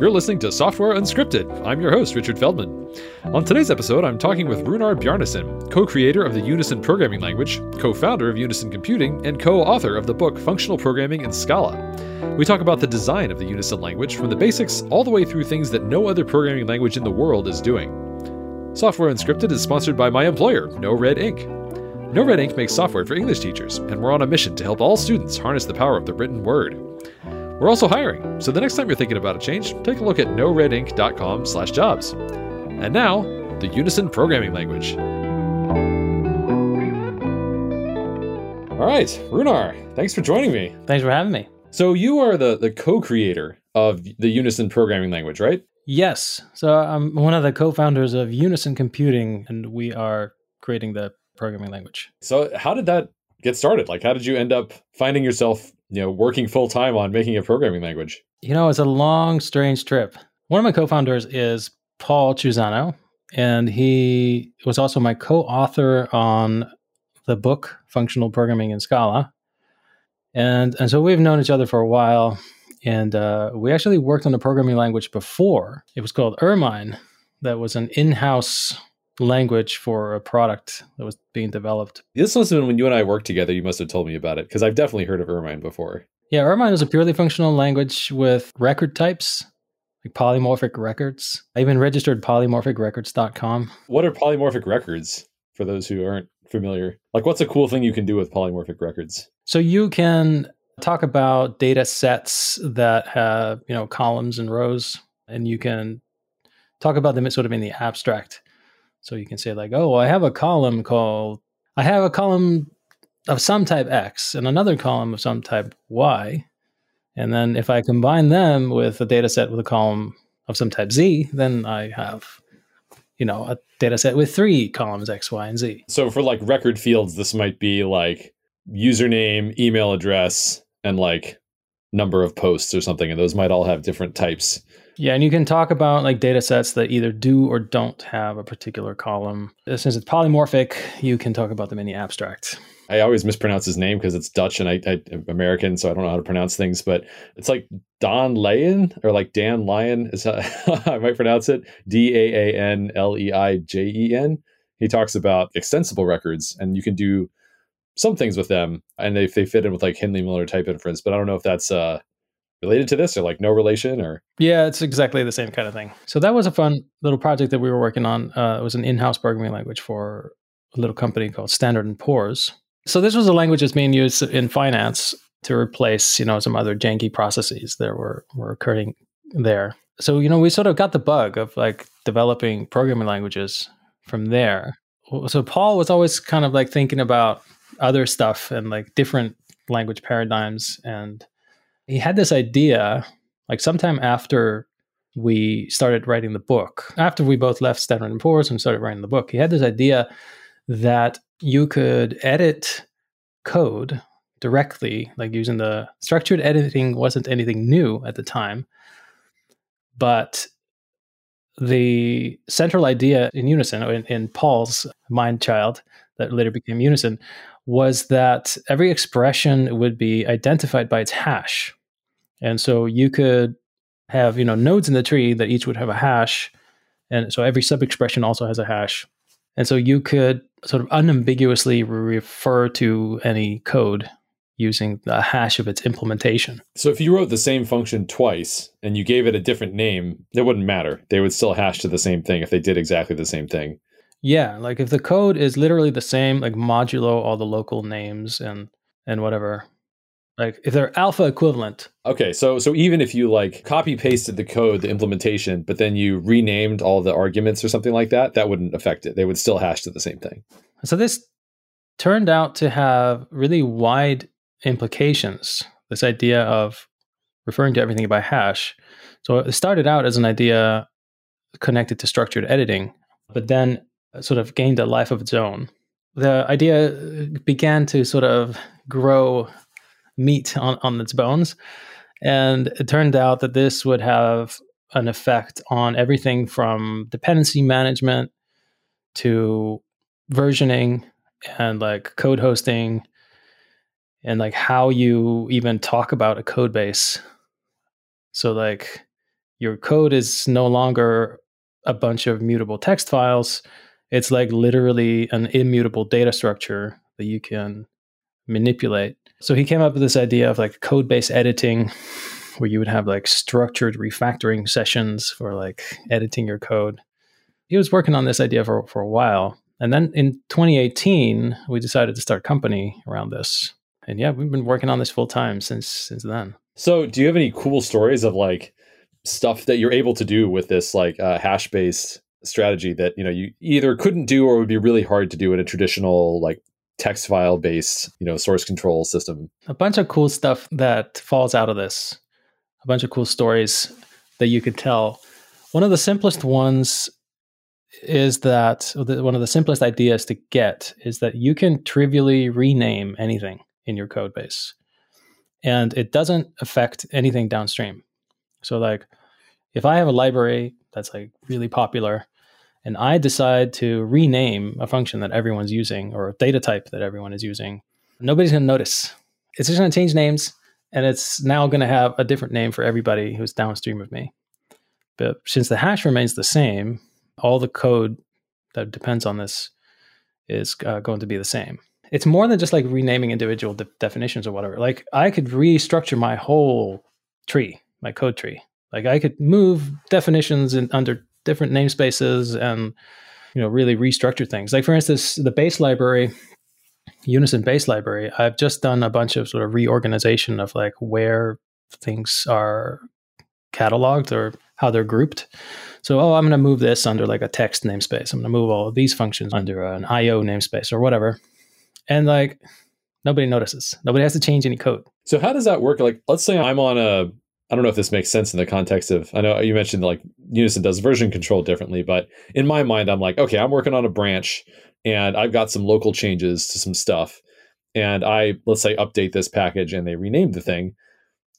You're listening to Software Unscripted. I'm your host, Richard Feldman. On today's episode, I'm talking with Runar Bjarnason, co creator of the Unison programming language, co founder of Unison Computing, and co author of the book Functional Programming in Scala. We talk about the design of the Unison language from the basics all the way through things that no other programming language in the world is doing. Software Unscripted is sponsored by my employer, NoRedInk. No Red Ink makes software for English teachers, and we're on a mission to help all students harness the power of the written word. We're also hiring, so the next time you're thinking about a change, take a look at noredink.com/jobs. And now, the Unison programming language. All right, Runar, thanks for joining me. Thanks for having me. So you are the the co-creator of the Unison programming language, right? Yes. So I'm one of the co-founders of Unison Computing, and we are creating the programming language. So how did that get started? Like, how did you end up finding yourself you know working full time on making a programming language? You know, it's a long, strange trip. One of my co-founders is Paul Chiusano, and he was also my co-author on the book Functional Programming in Scala. And and so we've known each other for a while, and uh, we actually worked on a programming language before. It was called Ermine. That was an in-house language for a product that was being developed. This must have been when you and I worked together. You must have told me about it because I've definitely heard of Ermine before. Yeah, Ermine is a purely functional language with record types, like polymorphic records. I even registered polymorphicrecords.com. What are polymorphic records for those who aren't familiar? Like, what's a cool thing you can do with polymorphic records? So you can talk about data sets that have, you know, columns and rows, and you can talk about them sort of in the abstract. So you can say like, oh, I have a column called, I have a column of some type X and another column of some type Y. And then if I combine them with a data set with a column of some type Z, then I have, you know, a data set with three columns X, Y, and Z. So for like record fields, this might be like username, email address, and like number of posts or something. And those might all have different types. Yeah, and you can talk about like data sets that either do or don't have a particular column. Since it's polymorphic, you can talk about them in the abstract. I always mispronounce his name because it's Dutch and I, I am American, so I don't know how to pronounce things. But it's like Don Lyon or like Dan Lyon is how I might pronounce it. D A A N L E I J E N. He talks about extensible records, and you can do some things with them, and they they fit in with like Hindley Milner type inference. But I don't know if that's uh related to this or like no relation or? Yeah it's exactly the same kind of thing. So that was a fun little project that we were working on uh, it was an in-house programming language for a little company called standard and poor's. So this was a language that's being used in finance to replace you know some other janky processes that were, were occurring there. So you know we sort of got the bug of like developing programming languages from there. So paul was always kind of like thinking about other stuff and like different language paradigms and he had this idea like sometime after we started writing the book after we both left standard and poor's and started writing the book he had this idea that you could edit code directly like using the structured editing wasn't anything new at the time but the central idea in unison in, in paul's mind child that later became unison was that every expression would be identified by its hash and so you could have, you know, nodes in the tree that each would have a hash. And so every sub expression also has a hash. And so you could sort of unambiguously refer to any code using the hash of its implementation. So if you wrote the same function twice and you gave it a different name, it wouldn't matter. They would still hash to the same thing if they did exactly the same thing. Yeah, like if the code is literally the same, like modulo all the local names and and whatever, like if they're alpha equivalent. Okay, so so even if you like copy pasted the code, the implementation, but then you renamed all the arguments or something like that, that wouldn't affect it. They would still hash to the same thing. So this turned out to have really wide implications. This idea of referring to everything by hash. So it started out as an idea connected to structured editing, but then sort of gained a life of its own. The idea began to sort of grow meat on, on its bones. And it turned out that this would have an effect on everything from dependency management to versioning and like code hosting and like how you even talk about a code base. So like your code is no longer a bunch of mutable text files. It's like literally an immutable data structure that you can manipulate. So he came up with this idea of like code base editing, where you would have like structured refactoring sessions for like editing your code. He was working on this idea for, for a while. And then in 2018, we decided to start a company around this. And yeah, we've been working on this full time since since then. So, do you have any cool stories of like stuff that you're able to do with this like uh, hash based strategy that you know you either couldn't do or would be really hard to do in a traditional like text file based you know source control system. A bunch of cool stuff that falls out of this. A bunch of cool stories that you could tell. One of the simplest ones is that one of the simplest ideas to get is that you can trivially rename anything in your code base. And it doesn't affect anything downstream. So like if I have a library that's like really popular and I decide to rename a function that everyone's using or a data type that everyone is using, nobody's going to notice. It's just going to change names and it's now going to have a different name for everybody who's downstream of me. But since the hash remains the same, all the code that depends on this is uh, going to be the same. It's more than just like renaming individual de- definitions or whatever. Like I could restructure my whole tree my code tree. Like I could move definitions in, under different namespaces and you know really restructure things. Like for instance, the base library, Unison base library, I've just done a bunch of sort of reorganization of like where things are cataloged or how they're grouped. So, oh, I'm going to move this under like a text namespace. I'm going to move all of these functions under an IO namespace or whatever. And like nobody notices. Nobody has to change any code. So how does that work? Like, let's say I'm on a I don't know if this makes sense in the context of I know you mentioned like Unison does version control differently, but in my mind, I'm like, okay, I'm working on a branch and I've got some local changes to some stuff. And I let's say update this package and they rename the thing.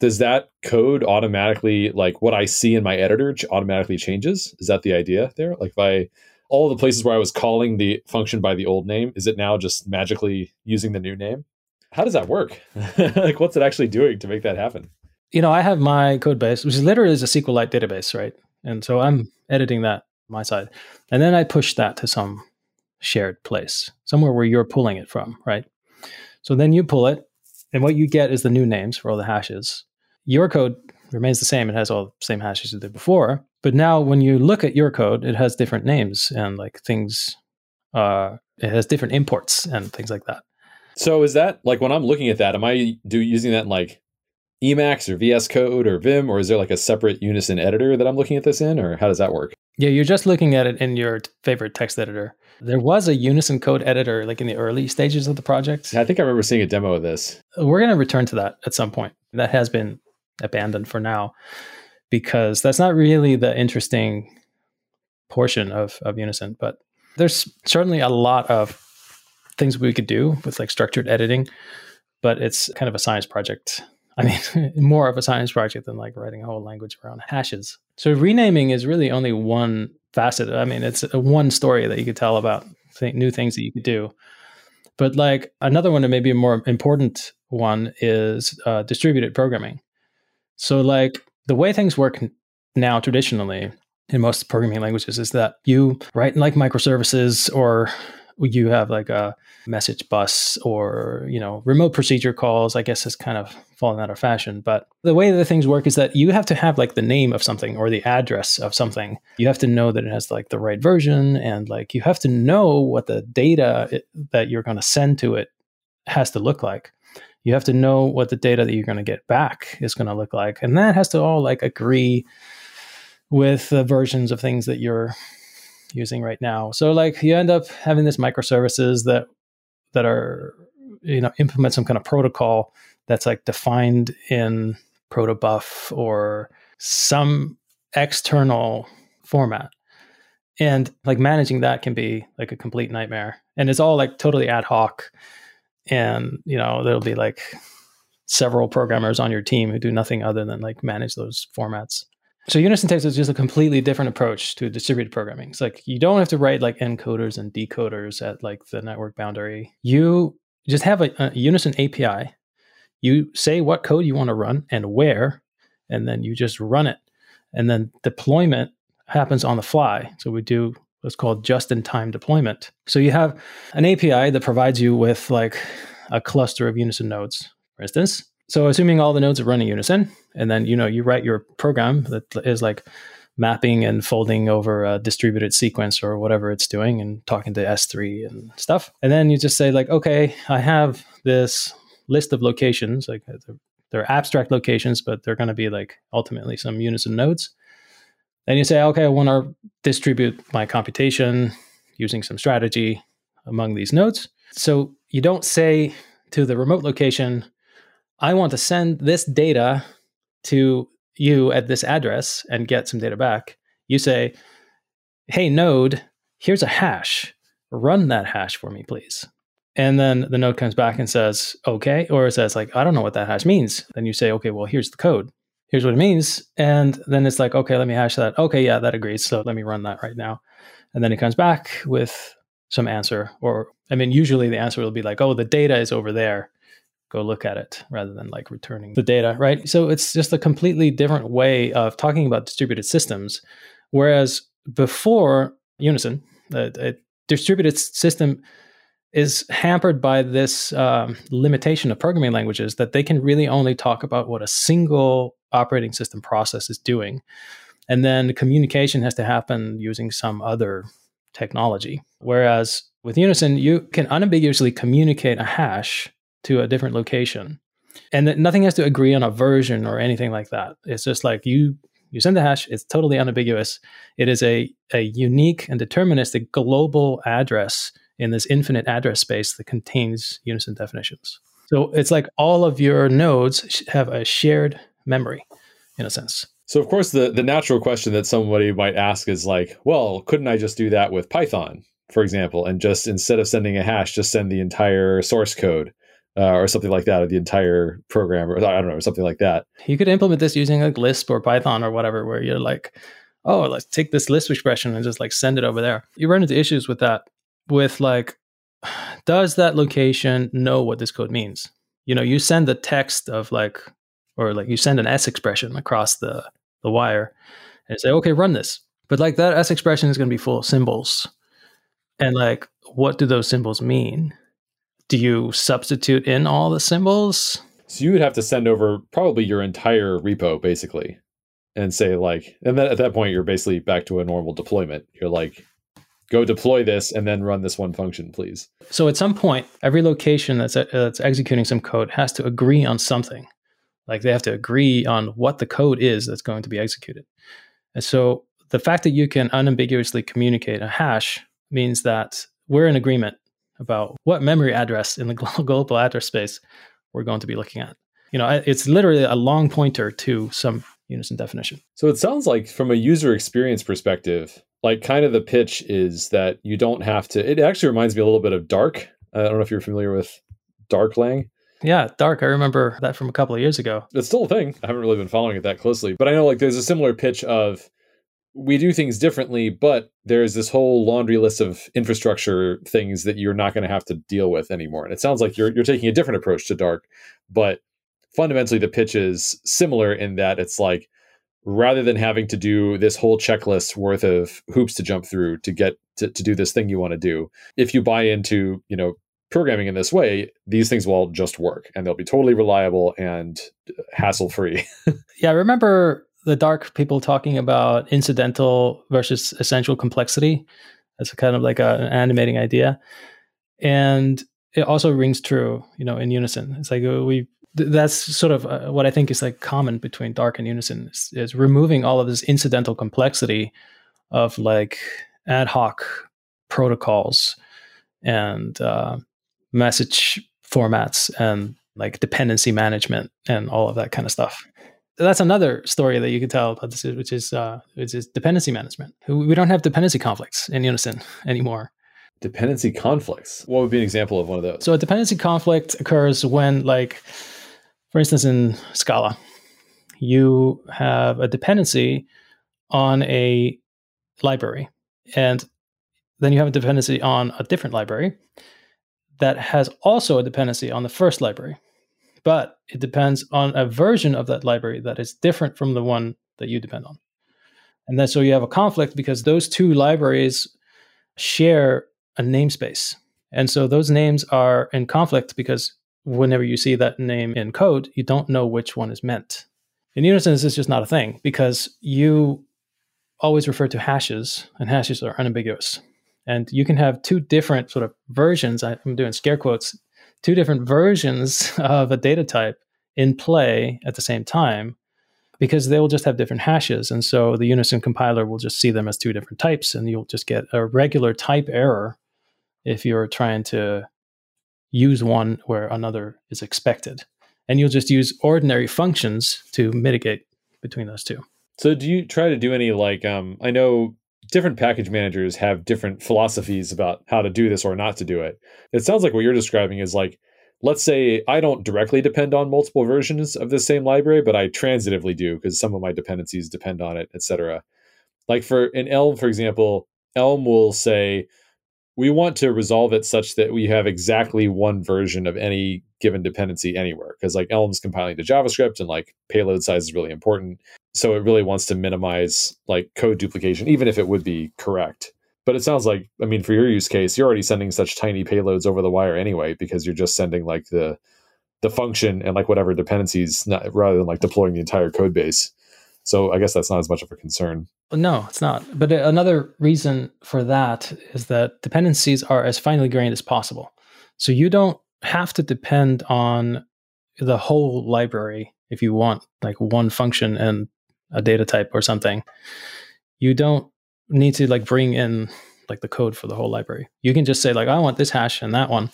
Does that code automatically like what I see in my editor automatically changes? Is that the idea there? Like if I all the places where I was calling the function by the old name, is it now just magically using the new name? How does that work? like what's it actually doing to make that happen? You know, I have my code base, which is literally is a SQLite database, right? And so I'm editing that my side. And then I push that to some shared place, somewhere where you're pulling it from, right? So then you pull it, and what you get is the new names for all the hashes. Your code remains the same. It has all the same hashes as it did before. But now when you look at your code, it has different names and like things, uh, it has different imports and things like that. So is that like when I'm looking at that, am I do using that in like Emacs or VS Code or Vim, or is there like a separate Unison editor that I'm looking at this in, or how does that work? Yeah, you're just looking at it in your favorite text editor. There was a Unison code editor like in the early stages of the project. I think I remember seeing a demo of this. We're going to return to that at some point. That has been abandoned for now because that's not really the interesting portion of, of Unison. But there's certainly a lot of things we could do with like structured editing, but it's kind of a science project I mean, more of a science project than like writing a whole language around hashes. So renaming is really only one facet. I mean, it's one story that you could tell about th- new things that you could do. But like another one, and maybe a more important one, is uh, distributed programming. So like the way things work now traditionally in most programming languages is that you write like microservices or you have like a message bus or you know remote procedure calls i guess has kind of fallen out of fashion. But the way that things work is that you have to have like the name of something or the address of something. You have to know that it has like the right version and like you have to know what the data it, that you're going to send to it has to look like. You have to know what the data that you're going to get back is going to look like and that has to all like agree with the versions of things that you're using right now. So like you end up having these microservices that that are you know implement some kind of protocol that's like defined in protobuf or some external format. And like managing that can be like a complete nightmare. And it's all like totally ad hoc. And you know, there'll be like several programmers on your team who do nothing other than like manage those formats. So Unison takes is just a completely different approach to distributed programming. It's like you don't have to write like encoders and decoders at like the network boundary. You just have a, a Unison API. You say what code you want to run and where, and then you just run it. and then deployment happens on the fly. So we do what's called just in time deployment. So you have an API that provides you with like a cluster of Unison nodes, for instance. So assuming all the nodes are running Unison, and then you know you write your program that is like mapping and folding over a distributed sequence or whatever it's doing and talking to S3 and stuff. And then you just say like, okay, I have this list of locations, like uh, they're abstract locations, but they're going to be like ultimately some Unison nodes. Then you say, okay, I want to distribute my computation using some strategy among these nodes. So you don't say to the remote location, I want to send this data to you at this address and get some data back. You say, hey, node, here's a hash. Run that hash for me, please. And then the node comes back and says, okay, or it says, like, I don't know what that hash means. Then you say, okay, well, here's the code here's what it means. And then it's like, okay, let me hash that. Okay, yeah, that agrees. So let me run that right now. And then it comes back with some answer. Or, I mean, usually the answer will be like, oh, the data is over there. Go look at it rather than like returning the data, right? So it's just a completely different way of talking about distributed systems. Whereas before Unison, a, distributed system is hampered by this um, limitation of programming languages that they can really only talk about what a single operating system process is doing. And then communication has to happen using some other technology. Whereas with Unison, you can unambiguously communicate a hash to a different location. And that nothing has to agree on a version or anything like that. It's just like you you send the hash, it's totally unambiguous. It is a, a unique and deterministic global address in this infinite address space that contains unison definitions. So it's like all of your nodes have a shared memory in a sense. So of course the the natural question that somebody might ask is like, well, couldn't I just do that with Python, for example, and just instead of sending a hash, just send the entire source code? Uh, or something like that, or the entire program, or I don't know, something like that. You could implement this using like Lisp or Python or whatever, where you're like, oh, let's take this Lisp expression and just like send it over there. You run into issues with that, with like, does that location know what this code means? You know, you send the text of like or like you send an S expression across the, the wire and say, okay, run this. But like that S expression is going to be full of symbols. And like, what do those symbols mean? Do you substitute in all the symbols? So you would have to send over probably your entire repo basically and say like, and then at that point, you're basically back to a normal deployment. You're like, go deploy this and then run this one function, please. So at some point, every location that's, uh, that's executing some code has to agree on something. Like they have to agree on what the code is that's going to be executed. And so the fact that you can unambiguously communicate a hash means that we're in agreement about what memory address in the global address space we're going to be looking at. You know, it's literally a long pointer to some unison definition. So it sounds like from a user experience perspective, like kind of the pitch is that you don't have to it actually reminds me a little bit of Dark. Uh, I don't know if you're familiar with Darklang. Yeah, Dark. I remember that from a couple of years ago. It's still a thing. I haven't really been following it that closely, but I know like there's a similar pitch of we do things differently, but there's this whole laundry list of infrastructure things that you're not going to have to deal with anymore. And it sounds like you're you're taking a different approach to Dark, but fundamentally the pitch is similar in that it's like rather than having to do this whole checklist worth of hoops to jump through to get to, to do this thing you want to do if you buy into you know programming in this way, these things will just work and they'll be totally reliable and hassle free. yeah, I remember the dark people talking about incidental versus essential complexity. That's kind of like a, an animating idea. And it also rings true, you know, in unison. It's like uh, we that's sort of uh, what I think is like common between dark and unison is, is removing all of this incidental complexity of like ad hoc protocols and uh, message formats and like dependency management and all of that kind of stuff. That's another story that you could tell, about this, which is uh, which is dependency management. We don't have dependency conflicts in Unison anymore. Dependency conflicts. What would be an example of one of those? So a dependency conflict occurs when, like, for instance, in Scala, you have a dependency on a library, and then you have a dependency on a different library, that has also a dependency on the first library, but it depends on a version of that library that is different from the one that you depend on. And then so you have a conflict because those two libraries share a namespace. And so those names are in conflict because whenever you see that name in code, you don't know which one is meant. In Unison, this is just not a thing because you always refer to hashes, and hashes are unambiguous. And you can have two different sort of versions. I'm doing scare quotes, two different versions of a data type in play at the same time because they will just have different hashes. And so the Unison compiler will just see them as two different types, and you'll just get a regular type error if you're trying to use one where another is expected. And you'll just use ordinary functions to mitigate between those two. So do you try to do any like um I know different package managers have different philosophies about how to do this or not to do it. It sounds like what you're describing is like let's say I don't directly depend on multiple versions of the same library, but I transitively do because some of my dependencies depend on it, etc. Like for in Elm, for example, Elm will say we want to resolve it such that we have exactly one version of any given dependency anywhere because like Elm's compiling to JavaScript and like payload size is really important. So it really wants to minimize like code duplication, even if it would be correct. But it sounds like, I mean, for your use case, you're already sending such tiny payloads over the wire anyway, because you're just sending like the the function and like whatever dependencies, not, rather than like deploying the entire code base. So I guess that's not as much of a concern. No, it's not. But uh, another reason for that is that dependencies are as finely grained as possible. So you don't have to depend on the whole library if you want like one function and a data type or something. You don't need to like bring in like the code for the whole library. You can just say like I want this hash and that one.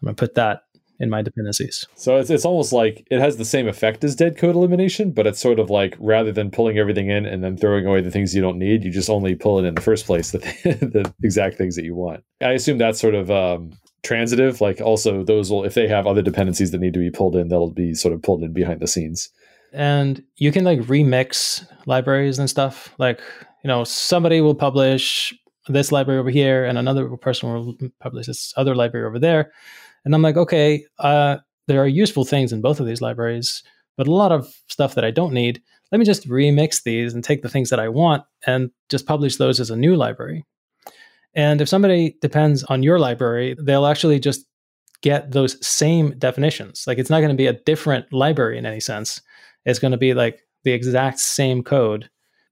I'm gonna put that in my dependencies. So it's it's almost like it has the same effect as dead code elimination, but it's sort of like rather than pulling everything in and then throwing away the things you don't need, you just only pull it in the first place the, the exact things that you want. I assume that's sort of um, transitive. Like also those will if they have other dependencies that need to be pulled in, they'll be sort of pulled in behind the scenes. And you can like remix libraries and stuff. Like you know somebody will publish this library over here and another person will publish this other library over there. And i'm like okay uh, there are useful things in both of these libraries but a lot of stuff that i don't need let me just remix these and take the things that i want and just publish those as a new library. And if somebody depends on your library they'll actually just get those same definitions. Like it's not going to be a different library in any sense it's going to be like the exact same code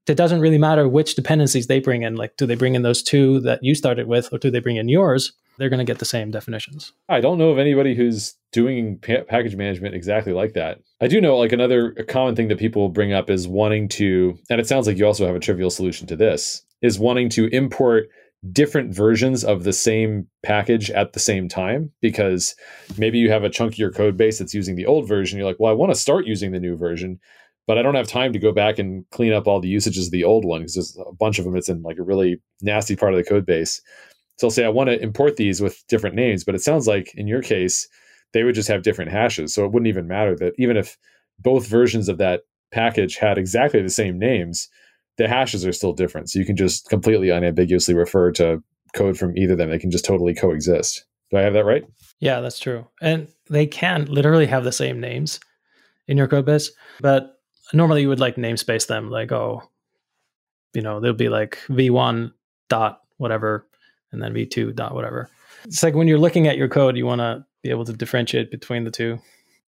it doesn't really matter which dependencies they bring in. Like, do they bring in those two that you started with, or do they bring in yours? They're going to get the same definitions. I don't know of anybody who's doing pa- package management exactly like that. I do know, like, another common thing that people bring up is wanting to, and it sounds like you also have a trivial solution to this, is wanting to import different versions of the same package at the same time because maybe you have a chunk of your code base that's using the old version. You're like, well, I want to start using the new version but I don't have time to go back and clean up all the usages of the old one because there's a bunch of them. It's in like a really nasty part of the code base. So I'll say I want to import these with different names, but it sounds like in your case, they would just have different hashes. So it wouldn't even matter that even if both versions of that package had exactly the same names, the hashes are still different. So you can just completely unambiguously refer to code from either of them. They can just totally coexist. Do I have that right? Yeah, that's true. And they can literally have the same names in your code base, but normally you would like namespace them like oh you know they'll be like v1 dot whatever and then v2 dot whatever it's like when you're looking at your code you want to be able to differentiate between the two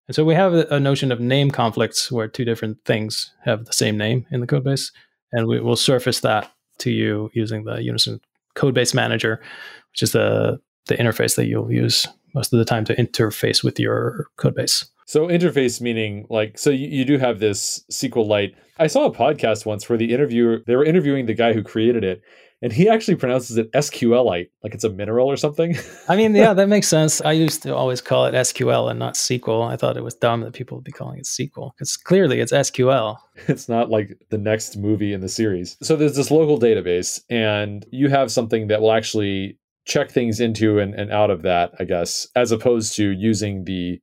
and so we have a notion of name conflicts where two different things have the same name in the code base and we will surface that to you using the unison code base manager which is the the interface that you'll use most of the time to interface with your code base so interface meaning like so you, you do have this SQLite. I saw a podcast once where the interviewer they were interviewing the guy who created it, and he actually pronounces it SQLite, like it's a mineral or something. I mean, yeah, that makes sense. I used to always call it SQL and not SQL. I thought it was dumb that people would be calling it SQL because clearly it's SQL. It's not like the next movie in the series. So there's this local database, and you have something that will actually check things into and, and out of that, I guess, as opposed to using the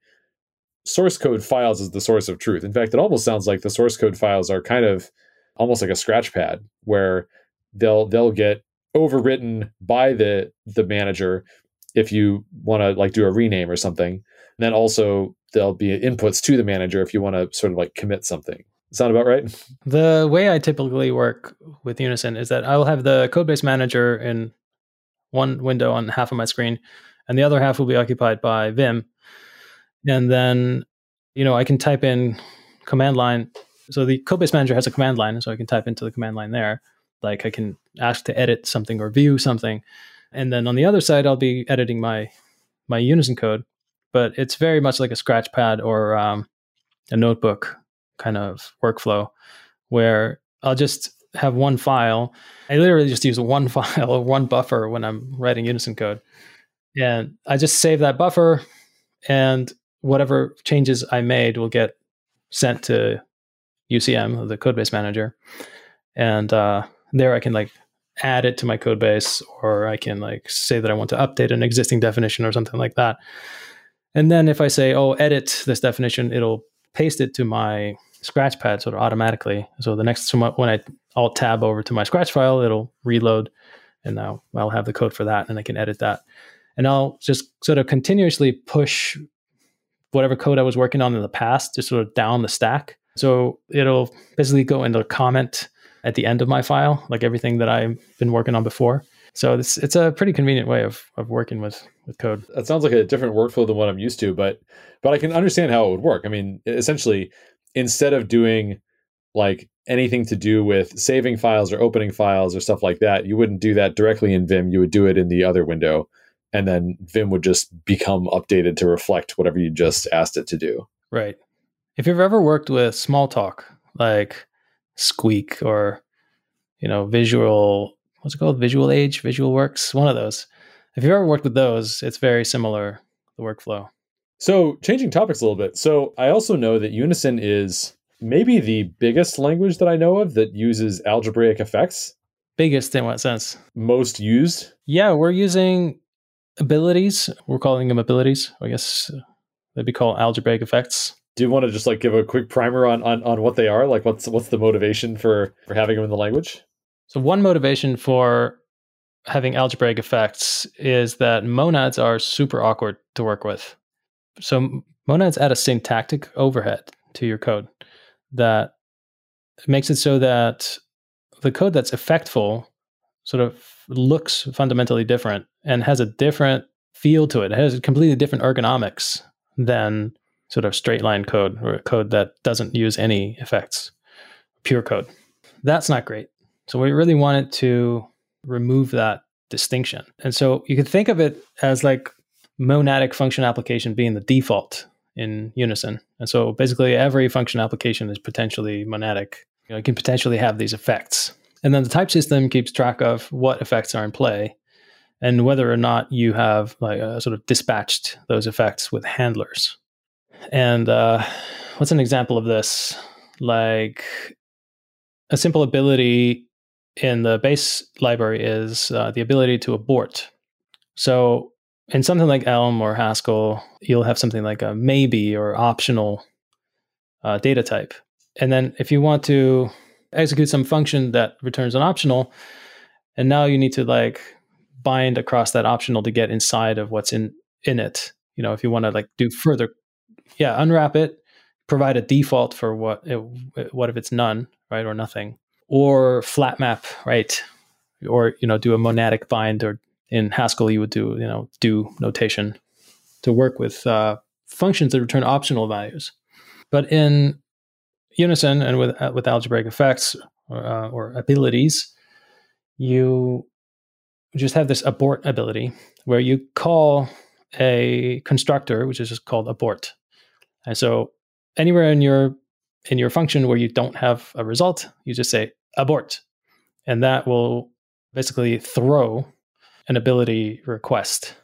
source code files as the source of truth. In fact, it almost sounds like the source code files are kind of almost like a scratch pad where they'll they'll get overwritten by the the manager if you want to like do a rename or something. And then also there'll be inputs to the manager if you want to sort of like commit something. sound about right? The way I typically work with Unison is that I will have the codebase manager in one window on half of my screen, and the other half will be occupied by Vim. And then, you know, I can type in command line. So the codebase manager has a command line, so I can type into the command line there. Like I can ask to edit something or view something. And then on the other side, I'll be editing my my Unison code, but it's very much like a scratch pad or um, a notebook kind of workflow where I'll just have one file. I literally just use one file or one buffer when I'm writing Unison code. And I just save that buffer and whatever changes I made will get sent to UCM, the codebase manager. And uh, there I can like add it to my code base or I can like say that I want to update an existing definition or something like that. And then if I say, oh, edit this definition, it'll paste it to my scratch pad sort of automatically. So the next when I alt tab over to my scratch file, it'll reload and now I'll have the code for that and I can edit that. And I'll just sort of continuously push whatever code I was working on in the past just sort of down the stack. So it'll basically go into comment at the end of my file, like everything that I've been working on before. So it's it's a pretty convenient way of of working with with code. That sounds like a different workflow than what I'm used to, but but I can understand how it would work. I mean, essentially, instead of doing like anything to do with saving files or opening files or stuff like that, you wouldn't do that directly in Vim. You would do it in the other window, and then Vim would just become updated to reflect whatever you just asked it to do. Right. If you've ever worked with Smalltalk, like Squeak or you know Visual, what's it called? Visual Age, Visual Works, one of those. If you've ever worked with those, it's very similar the workflow. So changing topics a little bit. So I also know that Unison is maybe the biggest language that I know of that uses algebraic effects. Biggest in what sense? Most used. Yeah, we're using abilities. We're calling them abilities. I guess they'd be called algebraic effects do you want to just like give a quick primer on, on on what they are? Like what's what's the motivation for for having them in the language? So one motivation for having algebraic effects is that monads are super awkward to work with. So monads add a syntactic overhead to your code that makes it so that the code that's effectful sort of looks fundamentally different and has a different feel to it. It has a completely different ergonomics than sort of straight line code or a code that doesn't use any effects, pure code. That's not great. So we really wanted to remove that distinction. And so you could think of it as like monadic function application being the default in Unison. And so basically every function application is potentially monadic. You know, it can potentially have these effects. And then the type system keeps track of what effects are in play and whether or not you have like uh, sort of dispatched those effects with handlers. And uh, what's an example of this? Like a simple ability in the base library is uh, the ability to abort. So in something like Elm or Haskell, you'll have something like a maybe or optional uh, data type. And then if you want to execute some function that returns an optional, and now you need to like bind across that optional to get inside of what's in in it. You know, if you want to like do further yeah, unwrap it, provide a default for what it, what if it's none, right, or nothing, or flat map, right, or you know do a monadic bind, or in Haskell you would do you know do notation to work with uh, functions that return optional values, but in Unison and with uh, with algebraic effects uh, or abilities, you just have this abort ability where you call a constructor, which is just called abort, and so anywhere in your in your function where you don't have a result, you just say abort. And that will basically throw an ability request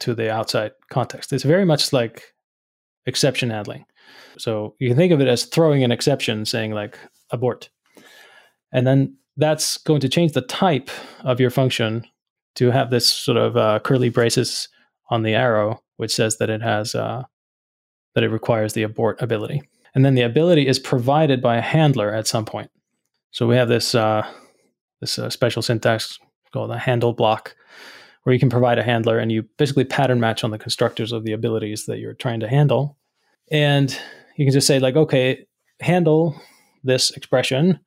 to the outside context. It's very much like exception handling. So you can think of it as throwing an exception saying like abort. And then that's going to change the type of your function to have this sort of uh, curly braces on the arrow, which says that it has uh, that it requires the abort ability. And then the ability is provided by a handler at some point. So we have this uh, this uh, special syntax called a handle block, where you can provide a handler and you basically pattern match on the constructors of the abilities that you're trying to handle. And you can just say like, okay, handle this expression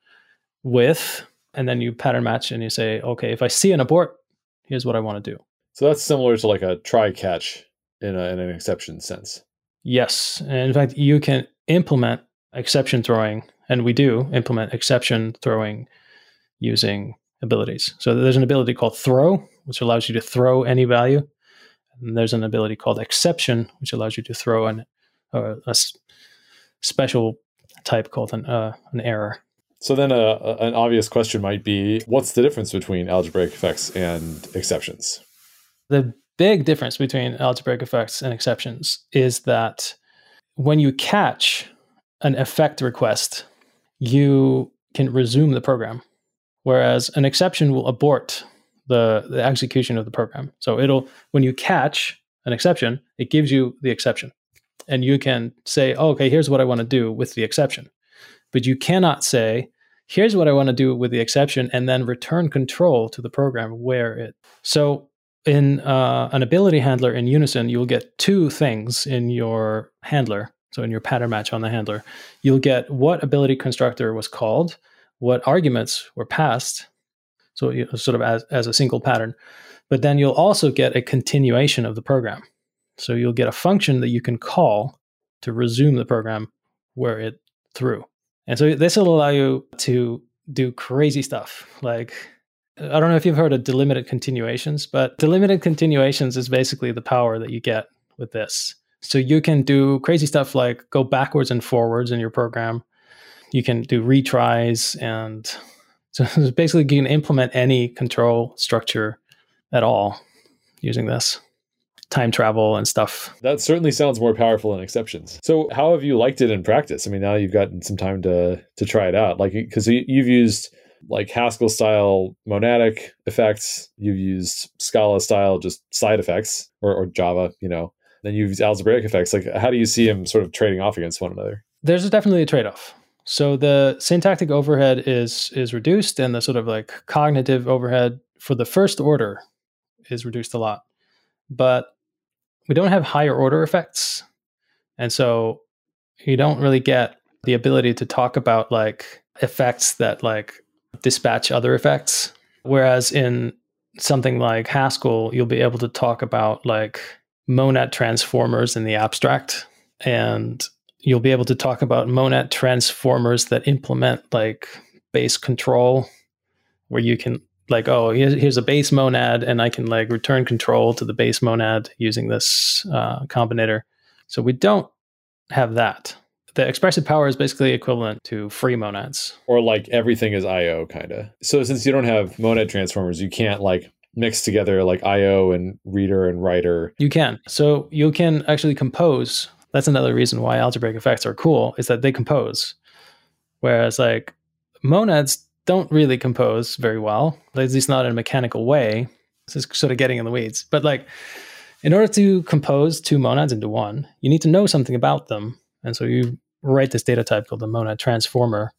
with, and then you pattern match and you say, okay, if I see an abort, here's what I want to do. So that's similar to like a try catch in, a, in an exception sense. Yes. And in fact, you can implement exception throwing, and we do implement exception throwing using abilities. So there's an ability called throw, which allows you to throw any value. And there's an ability called exception, which allows you to throw an, uh, a special type called an, uh, an error. So then a, a- an obvious question might be what's the difference between algebraic effects and exceptions? The big difference between algebraic effects and exceptions is that when you catch an effect request, you can resume the program, whereas an exception will abort the, the execution of the program. So it'll when you catch an exception, it gives you the exception, and you can say, oh, "Okay, here's what I want to do with the exception," but you cannot say, "Here's what I want to do with the exception," and then return control to the program where it. So in uh, an ability handler in Unison, you'll get two things in your handler. So in your pattern match on the handler, you'll get what ability constructor was called, what arguments were passed, so you know, sort of as, as a single pattern. But then you'll also get a continuation of the program. So you'll get a function that you can call to resume the program where it threw. And so this will allow you to do crazy stuff like I don't know if you've heard of delimited continuations, but delimited continuations is basically the power that you get with this. So you can do crazy stuff like go backwards and forwards in your program. You can do retries and so basically you can implement any control structure at all using this time travel and stuff. That certainly sounds more powerful than exceptions. So how have you liked it in practice? I mean, now you've gotten some time to to try it out. Like because you've used like Haskell style monadic effects. You've used Scala style just side effects or, or Java, you know. Then you've used algebraic effects. Like, how do you see them sort of trading off against one another? There's definitely a trade off. So the syntactic overhead is is reduced, and the sort of like cognitive overhead for the first order is reduced a lot. But we don't have higher order effects, and so you don't really get the ability to talk about like effects that like dispatch other effects. Whereas in something like Haskell, you'll be able to talk about like monad transformers in the abstract. And you'll be able to talk about monad transformers that implement like base control, where you can like, oh, here's a base monad, and I can like return control to the base monad using this uh, combinator. So we don't have that the expressive power is basically equivalent to free monads. Or like everything is IO kind of. So since you don't have monad transformers, you can't like mix together like IO and reader and writer. You can. So you can actually compose. That's another reason why algebraic effects are cool is that they compose. Whereas like monads don't really compose very well, at least not in a mechanical way. This is sort of getting in the weeds. But like in order to compose two monads into one, you need to know something about them. And so you write this data type called the monad transformer,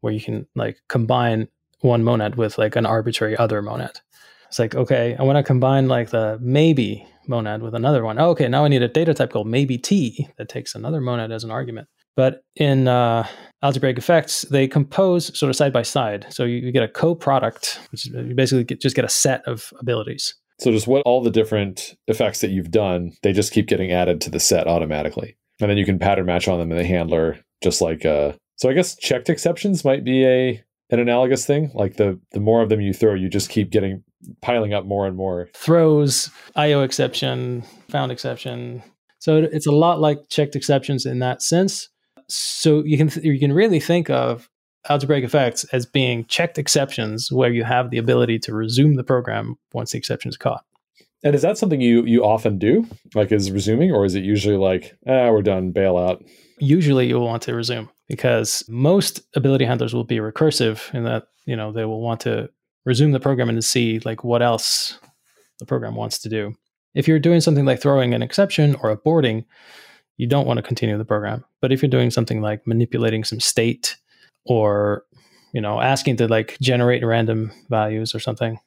where you can like combine one monad with like an arbitrary other monad. It's like, okay, I want to combine like the maybe monad with another one. Oh, okay, now I need a data type called maybe t that takes another monad as an argument. But in uh, algebraic effects, they compose sort of side by side. So you, you get a co-product, which is, you basically get, just get a set of abilities. So just what all the different effects that you've done, they just keep getting added to the set automatically and then you can pattern match on them in the handler just like uh so i guess checked exceptions might be a an analogous thing. Like the the more of them you throw you just keep getting piling up more and more. Throws io exception found exception. So it's a lot like checked exceptions in that sense. So you can th- you can really think of algebraic effects as being checked exceptions where you have the ability to resume the program once the exception is caught and is that something you you often do, like is resuming, or is it usually like, ah, we're done, bail out? Usually, you'll want to resume because most ability handlers will be recursive in that you know they will want to resume the program and see like what else the program wants to do. If you're doing something like throwing an exception or aborting, you don't want to continue the program. But if you're doing something like manipulating some state or you know asking to like generate random values or something,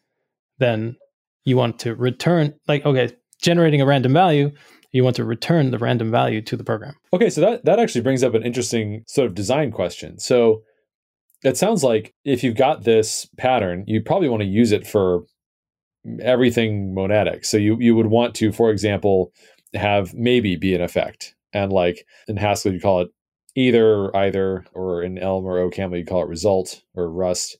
then you want to return like okay generating a random value you want to return the random value to the program okay so that that actually brings up an interesting sort of design question so it sounds like if you've got this pattern, you probably want to use it for everything monadic. So you you would want to, for example, have maybe be an effect. And like in Haskell, you call it either, either, or in Elm or OCaml, you call it result or Rust.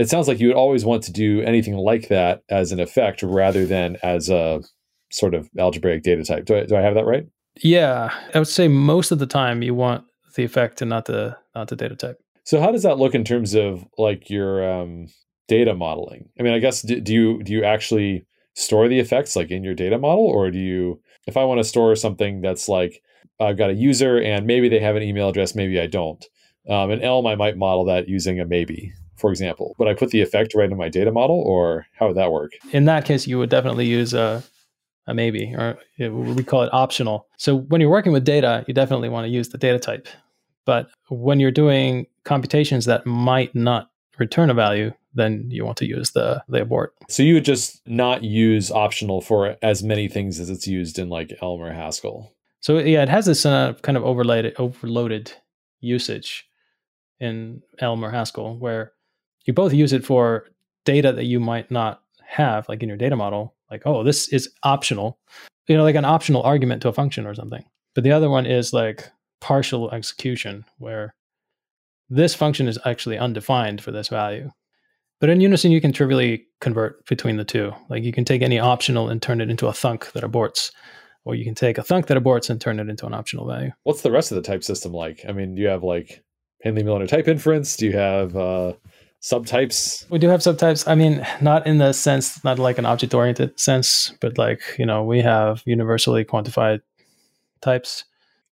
It sounds like you would always want to do anything like that as an effect rather than as a sort of algebraic data type. Do I, do I have that right? Yeah, I would say most of the time you want the effect and not the not the data type. So how does that look in terms of like your um, data modeling? I mean, I guess do, do you do you actually store the effects like in your data model, or do you? If I want to store something that's like I've got a user and maybe they have an email address, maybe I don't. Um, in Elm, I might model that using a maybe, for example. Would I put the effect right in my data model, or how would that work? In that case, you would definitely use a, a maybe, or we call it optional. So when you're working with data, you definitely want to use the data type. But when you're doing computations that might not return a value, then you want to use the, the abort. So you would just not use optional for as many things as it's used in like Elm or Haskell. So yeah, it has this uh, kind of overloaded overloaded usage in Elm or Haskell where you both use it for data that you might not have, like in your data model, like, oh, this is optional, you know, like an optional argument to a function or something. But the other one is like partial execution, where this function is actually undefined for this value. But in Unison, you can trivially convert between the two. Like you can take any optional and turn it into a thunk that aborts or you can take a thunk that aborts and turn it into an optional value. What's the rest of the type system like? I mean, do you have like Hindley-Milner type inference? Do you have uh, subtypes? We do have subtypes. I mean, not in the sense, not like an object oriented sense, but like, you know, we have universally quantified types.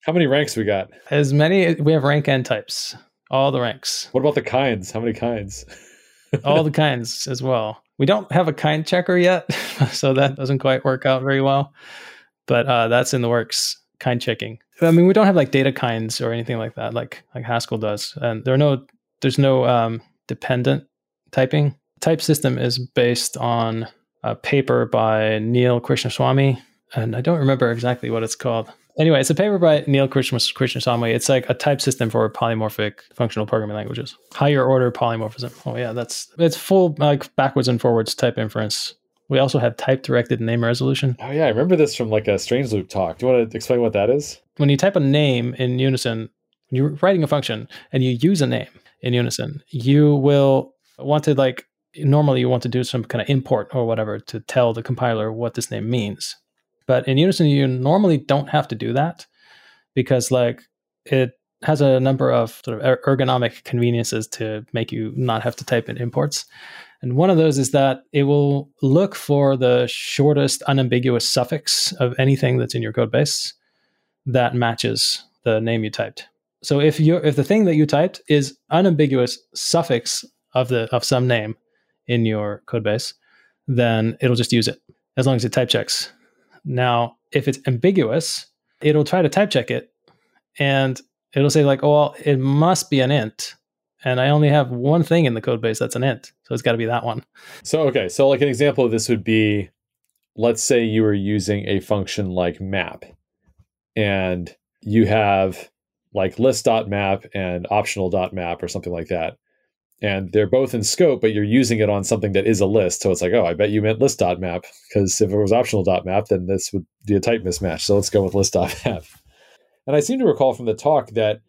How many ranks we got? As many, we have rank n types, all the ranks. What about the kinds? How many kinds? all the kinds as well. We don't have a kind checker yet, so that doesn't quite work out very well but uh, that's in the works. Kind checking. I mean, we don't have like data kinds or anything like that, like like Haskell does, and there are no there's no um, dependent typing. Type system is based on a paper by Neel Krishnaswami, and I don't remember exactly what it's called. Anyway, it's a paper by Neel Krishnaswami. It's like a type system for polymorphic functional programming languages, higher order polymorphism. Oh yeah, that's it's full like backwards and forwards type inference we also have type directed name resolution. Oh, yeah. I remember this from like a Strange Loop talk. Do you want to explain what that is? When you type a name in Unison, when you're writing a function and you use a name in Unison, you will want to like, normally you want to do some kind of import or whatever to tell the compiler what this name means. But in Unison, you normally don't have to do that because like it has a number of sort of er-, ergonomic conveniences to make you not have to type in imports. And one of those is that it will look for the shortest unambiguous suffix of anything that's in your code base that matches the name you typed. So if you if the thing that you typed is unambiguous suffix of the of some name in your code base, then it'll just use it as long as it type checks. Now, if it's ambiguous, it'll try to type check it and it'll say like, "Oh, well, it must be an int." and I only have one thing in the code base that's an int. So it's got to be that one. So, okay. So, like an example of this would be let's say you were using a function like map and you have like list.map and optional.map or something like that. And they're both in scope, but you're using it on something that is a list. So it's like, oh, I bet you meant list.map because if it was optional.map, then this would be a type mismatch. So let's go with list.map. And I seem to recall from the talk that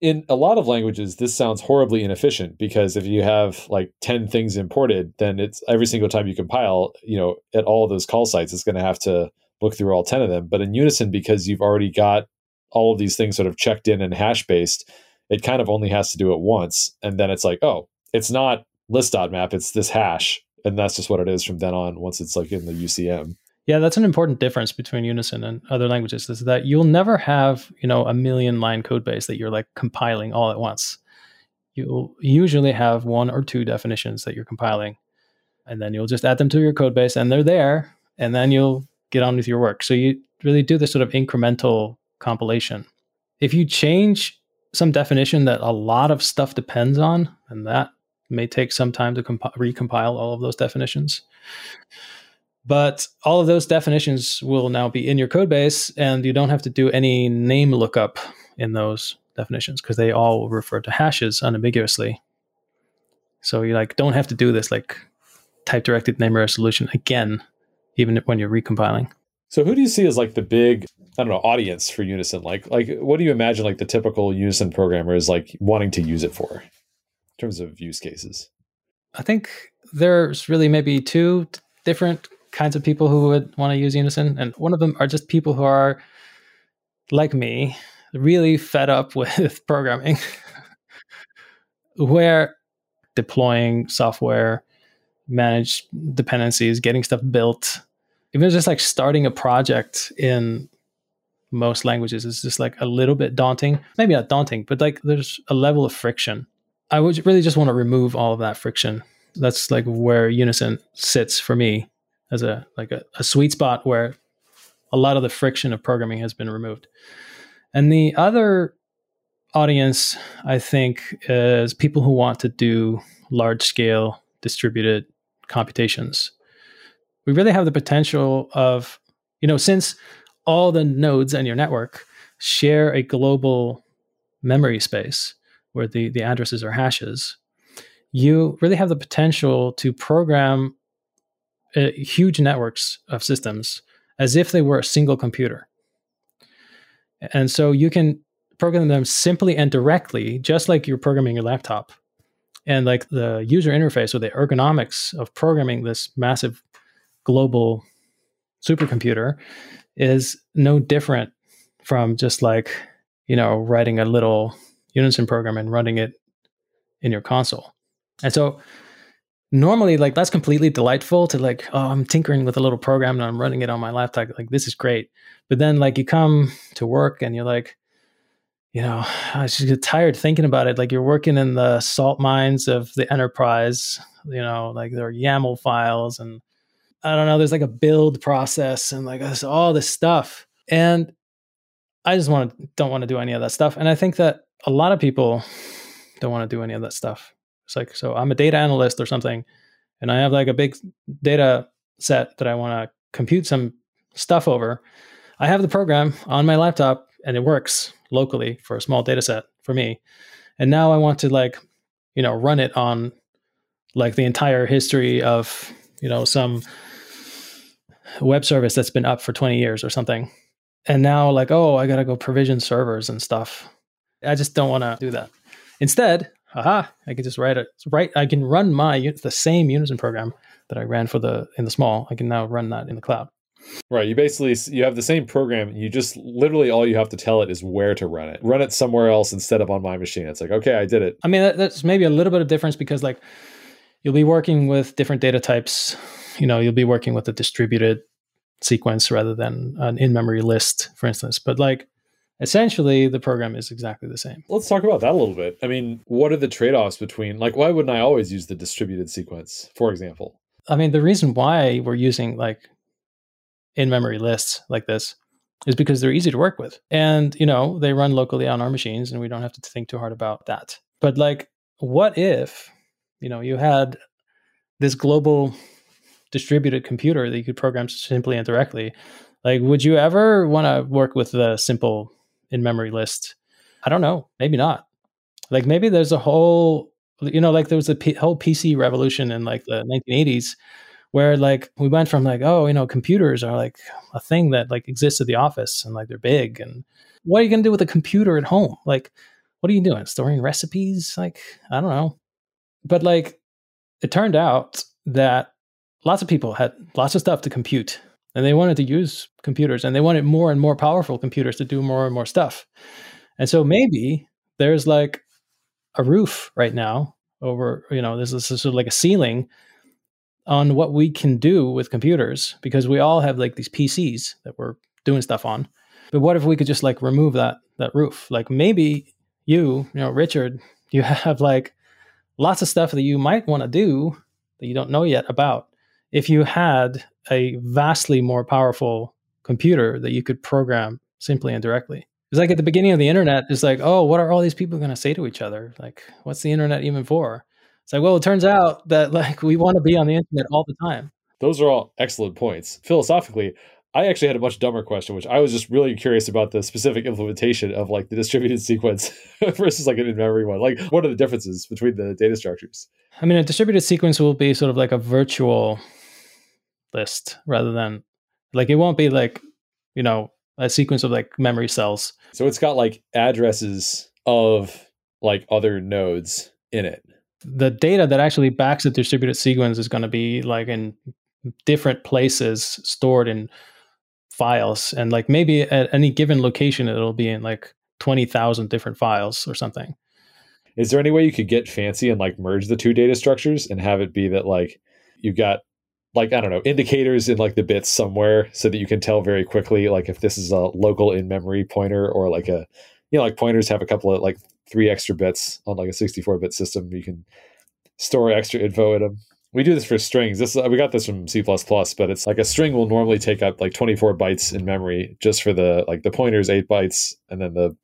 in a lot of languages this sounds horribly inefficient because if you have like 10 things imported then it's every single time you compile you know at all those call sites it's going to have to look through all 10 of them but in unison because you've already got all of these things sort of checked in and hash based it kind of only has to do it once and then it's like oh it's not list.map it's this hash and that's just what it is from then on once it's like in the ucm yeah, that's an important difference between Unison and other languages is that you'll never have, you know, a million line code base that you're like compiling all at once. You'll usually have one or two definitions that you're compiling and then you'll just add them to your code base and they're there and then you'll get on with your work. So you really do this sort of incremental compilation. If you change some definition that a lot of stuff depends on, and that may take some time to comp- recompile all of those definitions. But all of those definitions will now be in your code base, and you don't have to do any name lookup in those definitions because they all refer to hashes unambiguously. So you like don't have to do this like type directed name resolution again, even when you're recompiling. So who do you see as like the big I don't know audience for Unison? Like like what do you imagine like the typical Unison programmer is like wanting to use it for in terms of use cases? I think there's really maybe two different kinds of people who would want to use Unison, and one of them are just people who are like me, really fed up with programming, where deploying software, manage dependencies, getting stuff built, even just like starting a project in most languages is just like a little bit daunting. Maybe not daunting, but like there's a level of friction. I would really just want to remove all of that friction. That's like where Unison sits for me as a like a, a sweet spot where a lot of the friction of programming has been removed. And the other audience, I think, is people who want to do large scale distributed computations. We really have the potential of, you know, since all the nodes in your network share a global memory space where the, the addresses are hashes, you really have the potential to program uh, huge networks of systems as if they were a single computer. And so you can program them simply and directly, just like you're programming your laptop. And like the user interface or the ergonomics of programming this massive global supercomputer is no different from just like, you know, writing a little Unison program and running it in your console. And so normally like that's completely delightful to like oh i'm tinkering with a little program and i'm running it on my laptop like this is great but then like you come to work and you're like you know i just get tired thinking about it like you're working in the salt mines of the enterprise you know like there are yaml files and i don't know there's like a build process and like there's all this stuff and i just want to don't want to do any of that stuff and i think that a lot of people don't want to do any of that stuff it's like, so I'm a data analyst or something, and I have like a big data set that I want to compute some stuff over. I have the program on my laptop and it works locally for a small data set for me. And now I want to like, you know, run it on like the entire history of, you know, some web service that's been up for 20 years or something. And now like, oh, I got to go provision servers and stuff. I just don't want to do that. Instead, aha, I can just write it. Right, I can run my the same Unison program that I ran for the in the small. I can now run that in the cloud. Right. You basically you have the same program. You just literally all you have to tell it is where to run it. Run it somewhere else instead of on my machine. It's like okay, I did it. I mean, that, that's maybe a little bit of difference because like you'll be working with different data types. You know, you'll be working with a distributed sequence rather than an in-memory list, for instance. But like essentially the program is exactly the same. Let's talk about that a little bit. I mean, what are the trade-offs between like why wouldn't I always use the distributed sequence, for example? I mean, the reason why we're using like in-memory lists like this is because they're easy to work with. And, you know, they run locally on our machines and we don't have to think too hard about that. But like what if, you know, you had this global distributed computer that you could program simply and directly like would you ever want to work with the simple in memory list. I don't know. Maybe not. Like maybe there's a whole, you know, like there was a P- whole PC revolution in like the 1980s where like we went from like, oh, you know, computers are like a thing that like exists at the office and like they're big. And what are you going to do with a computer at home? Like, what are you doing? Storing recipes? Like, I don't know. But like, it turned out that lots of people had lots of stuff to compute and they wanted to use computers and they wanted more and more powerful computers to do more and more stuff. And so maybe there's like a roof right now over, you know, this is sort of like a ceiling on what we can do with computers because we all have like these PCs that we're doing stuff on. But what if we could just like remove that that roof? Like maybe you, you know, Richard, you have like lots of stuff that you might want to do that you don't know yet about if you had a vastly more powerful computer that you could program simply and directly. It's like at the beginning of the internet, it's like, oh, what are all these people going to say to each other? Like, what's the internet even for? It's like, well, it turns out that like we want to be on the internet all the time. Those are all excellent points. Philosophically, I actually had a much dumber question, which I was just really curious about the specific implementation of like the distributed sequence versus like an in-memory one. Like, what are the differences between the data structures? I mean, a distributed sequence will be sort of like a virtual list rather than like it won't be like you know a sequence of like memory cells. So it's got like addresses of like other nodes in it. The data that actually backs the distributed sequence is going to be like in different places stored in files and like maybe at any given location it'll be in like 20,000 different files or something. Is there any way you could get fancy and like merge the two data structures and have it be that like you've got like I don't know indicators in like the bits somewhere so that you can tell very quickly like if this is a local in memory pointer or like a you know like pointers have a couple of like three extra bits on like a 64 bit system you can store extra info in them we do this for strings. This uh, we got this from c++ but it's like a string will normally take up like 24 bytes in memory just for the like the pointers 8 bytes and then the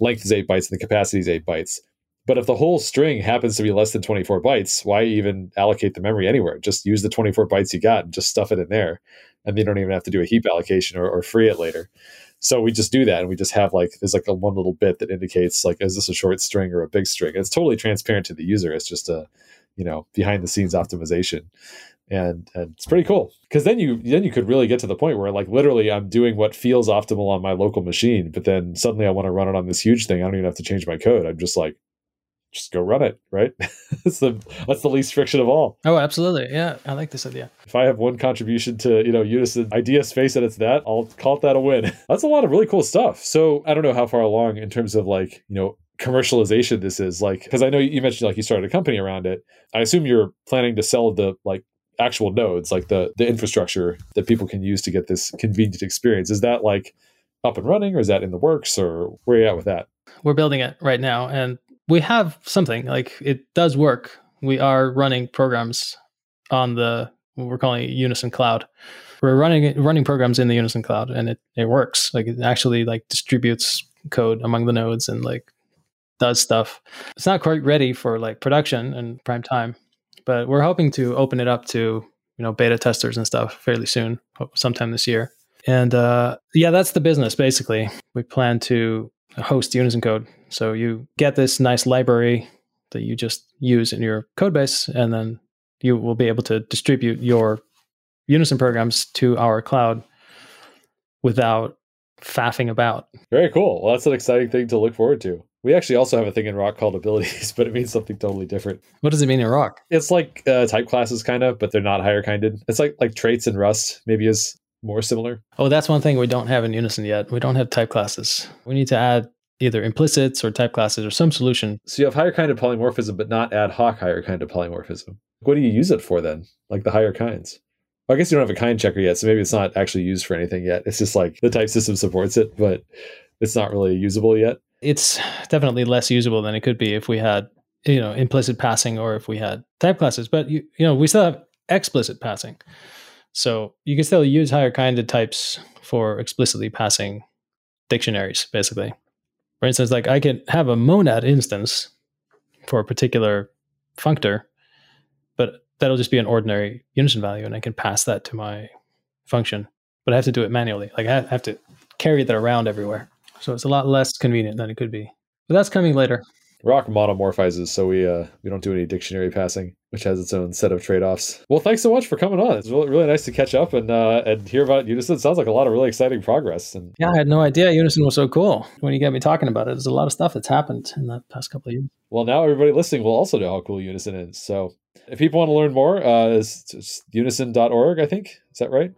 length is 8 bytes and the capacity is 8 bytes but if the whole string happens to be less than 24 bytes, why even allocate the memory anywhere? Just use the 24 bytes you got and just stuff it in there. And you don't even have to do a heap allocation or, or free it later. So we just do that and we just have like there's like a one little bit that indicates like is this a short string or a big string? It's totally transparent to the user. It's just a you know behind the scenes optimization. And, and it's pretty cool because then you then you could really get to the point where like literally I'm doing what feels optimal on my local machine, but then suddenly I want to run it on this huge thing. I don't even have to change my code. I'm just like just go run it, right? that's the that's the least friction of all. Oh, absolutely. Yeah, I like this idea. If I have one contribution to, you know, Unison idea space and it's that, I'll call it that a win. that's a lot of really cool stuff. So I don't know how far along in terms of like, you know, commercialization this is like because I know you mentioned like you started a company around it. I assume you're planning to sell the like actual nodes, like the the infrastructure that people can use to get this convenient experience. Is that like up and running or is that in the works or where are you at with that? We're building it right now. And we have something like it does work. We are running programs on the what we're calling Unison Cloud. We're running running programs in the Unison Cloud, and it it works. Like it actually like distributes code among the nodes and like does stuff. It's not quite ready for like production and prime time, but we're hoping to open it up to you know beta testers and stuff fairly soon, sometime this year. And uh, yeah, that's the business basically. We plan to host Unison code. So you get this nice library that you just use in your code base, and then you will be able to distribute your Unison programs to our cloud without faffing about. Very cool. Well, that's an exciting thing to look forward to. We actually also have a thing in Roc called abilities, but it means something totally different. What does it mean in Roc? It's like uh, type classes, kind of, but they're not higher kinded. It's like like traits in Rust, maybe is more similar. Oh, that's one thing we don't have in Unison yet. We don't have type classes. We need to add either implicits or type classes or some solution. So you have higher kind of polymorphism, but not ad hoc higher kind of polymorphism. What do you use it for then? Like the higher kinds? Well, I guess you don't have a kind checker yet, so maybe it's not actually used for anything yet. It's just like the type system supports it, but it's not really usable yet. It's definitely less usable than it could be if we had, you know, implicit passing or if we had type classes. But you, you know, we still have explicit passing. So you can still use higher kinded types for explicitly passing dictionaries, basically. For instance, like I can have a monad instance for a particular functor, but that'll just be an ordinary unison value, and I can pass that to my function. But I have to do it manually. Like I have to carry that around everywhere. So it's a lot less convenient than it could be. But that's coming later. Roc monomorphizes, so we uh, we don't do any dictionary passing, which has its own set of trade offs. Well, thanks so much for coming on. It's really, really nice to catch up and uh, and hear about Unison. It sounds like a lot of really exciting progress. And yeah, I had no idea Unison was so cool. When you get me talking about it, there's a lot of stuff that's happened in the past couple of years. Well, now everybody listening will also know how cool Unison is. So if people want to learn more, uh, it's, it's unison.org, I think. Is that right?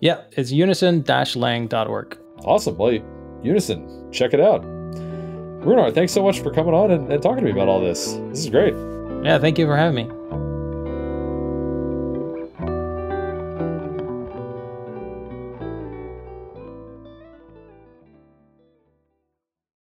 Yeah, it's unison-lang.org. Awesome. Well, Unison, check it out. Runar, thanks so much for coming on and, and talking to me about all this. This is great. Yeah, thank you for having me.